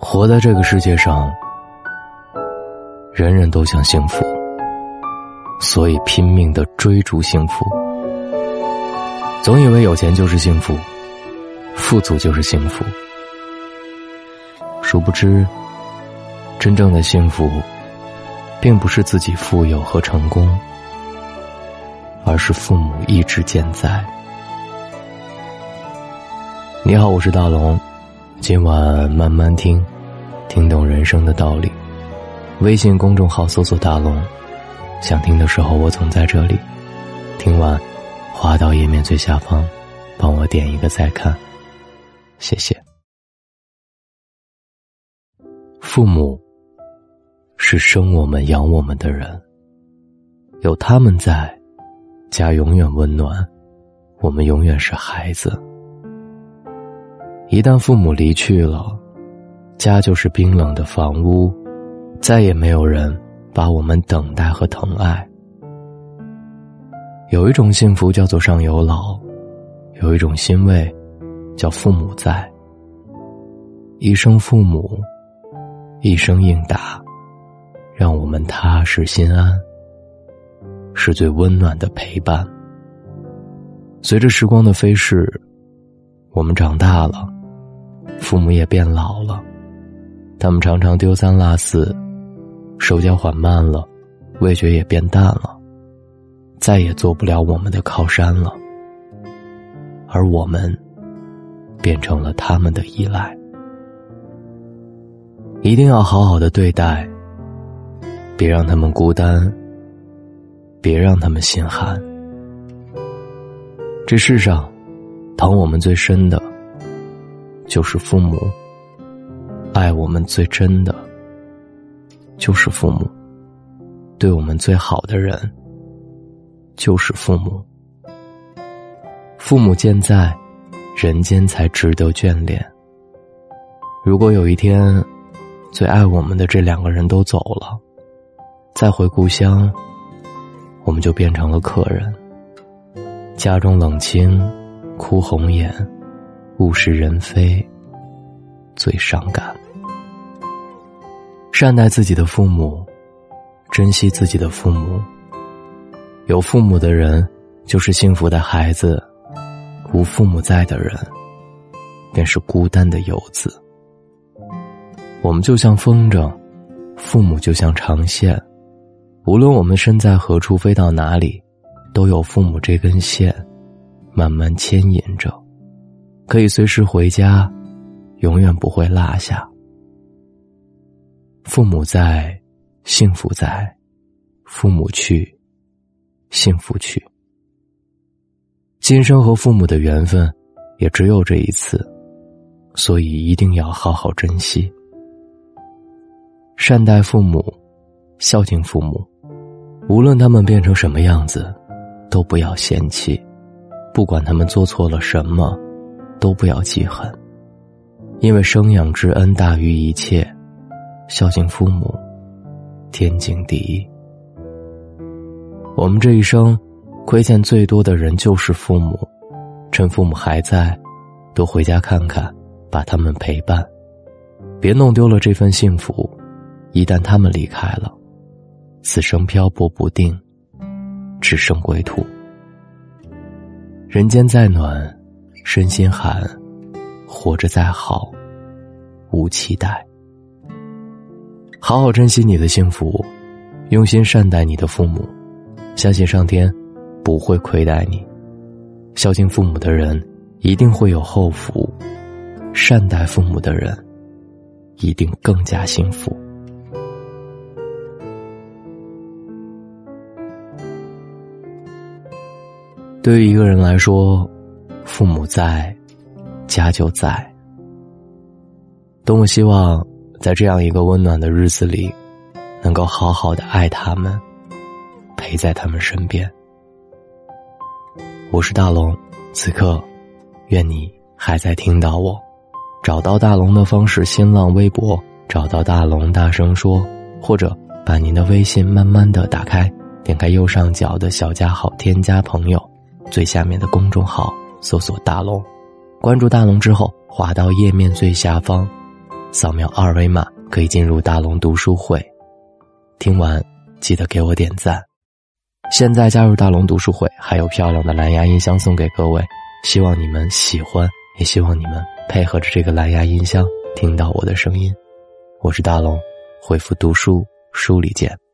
活在这个世界上，人人都想幸福，所以拼命的追逐幸福。总以为有钱就是幸福，富足就是幸福。殊不知，真正的幸福，并不是自己富有和成功，而是父母一直健在。你好，我是大龙。今晚慢慢听，听懂人生的道理。微信公众号搜索“大龙”，想听的时候我总在这里。听完，滑到页面最下方，帮我点一个再看，谢谢。父母是生我们、养我们的人，有他们在，家永远温暖，我们永远是孩子。一旦父母离去了，家就是冰冷的房屋，再也没有人把我们等待和疼爱。有一种幸福叫做上有老，有一种欣慰叫父母在。一声父母，一声应答，让我们踏实心安，是最温暖的陪伴。随着时光的飞逝，我们长大了。父母也变老了，他们常常丢三落四，手脚缓慢了，味觉也变淡了，再也做不了我们的靠山了。而我们，变成了他们的依赖。一定要好好的对待，别让他们孤单，别让他们心寒。这世上，疼我们最深的。就是父母，爱我们最真的，就是父母；对我们最好的人，就是父母。父母健在，人间才值得眷恋。如果有一天，最爱我们的这两个人都走了，再回故乡，我们就变成了客人。家中冷清，哭红眼。物是人非，最伤感。善待自己的父母，珍惜自己的父母。有父母的人就是幸福的孩子，无父母在的人，便是孤单的游子。我们就像风筝，父母就像长线，无论我们身在何处，飞到哪里，都有父母这根线，慢慢牵引着。可以随时回家，永远不会落下。父母在，幸福在；父母去，幸福去。今生和父母的缘分，也只有这一次，所以一定要好好珍惜。善待父母，孝敬父母，无论他们变成什么样子，都不要嫌弃，不管他们做错了什么。都不要记恨，因为生养之恩大于一切，孝敬父母，天经地义。我们这一生，亏欠最多的人就是父母，趁父母还在，多回家看看，把他们陪伴，别弄丢了这份幸福。一旦他们离开了，此生漂泊不定，只剩归途。人间再暖。身心寒，活着再好，无期待。好好珍惜你的幸福，用心善待你的父母，相信上天不会亏待你。孝敬父母的人一定会有后福，善待父母的人一定更加幸福。对于一个人来说。父母在，家就在。多么希望在这样一个温暖的日子里，能够好好的爱他们，陪在他们身边。我是大龙，此刻，愿你还在听到我。找到大龙的方式：新浪微博找到大龙，大声说，或者把您的微信慢慢的打开，点开右上角的小加号，添加朋友，最下面的公众号。搜索大龙，关注大龙之后，滑到页面最下方，扫描二维码可以进入大龙读书会。听完记得给我点赞。现在加入大龙读书会，还有漂亮的蓝牙音箱送给各位，希望你们喜欢，也希望你们配合着这个蓝牙音箱听到我的声音。我是大龙，回复读书书里见。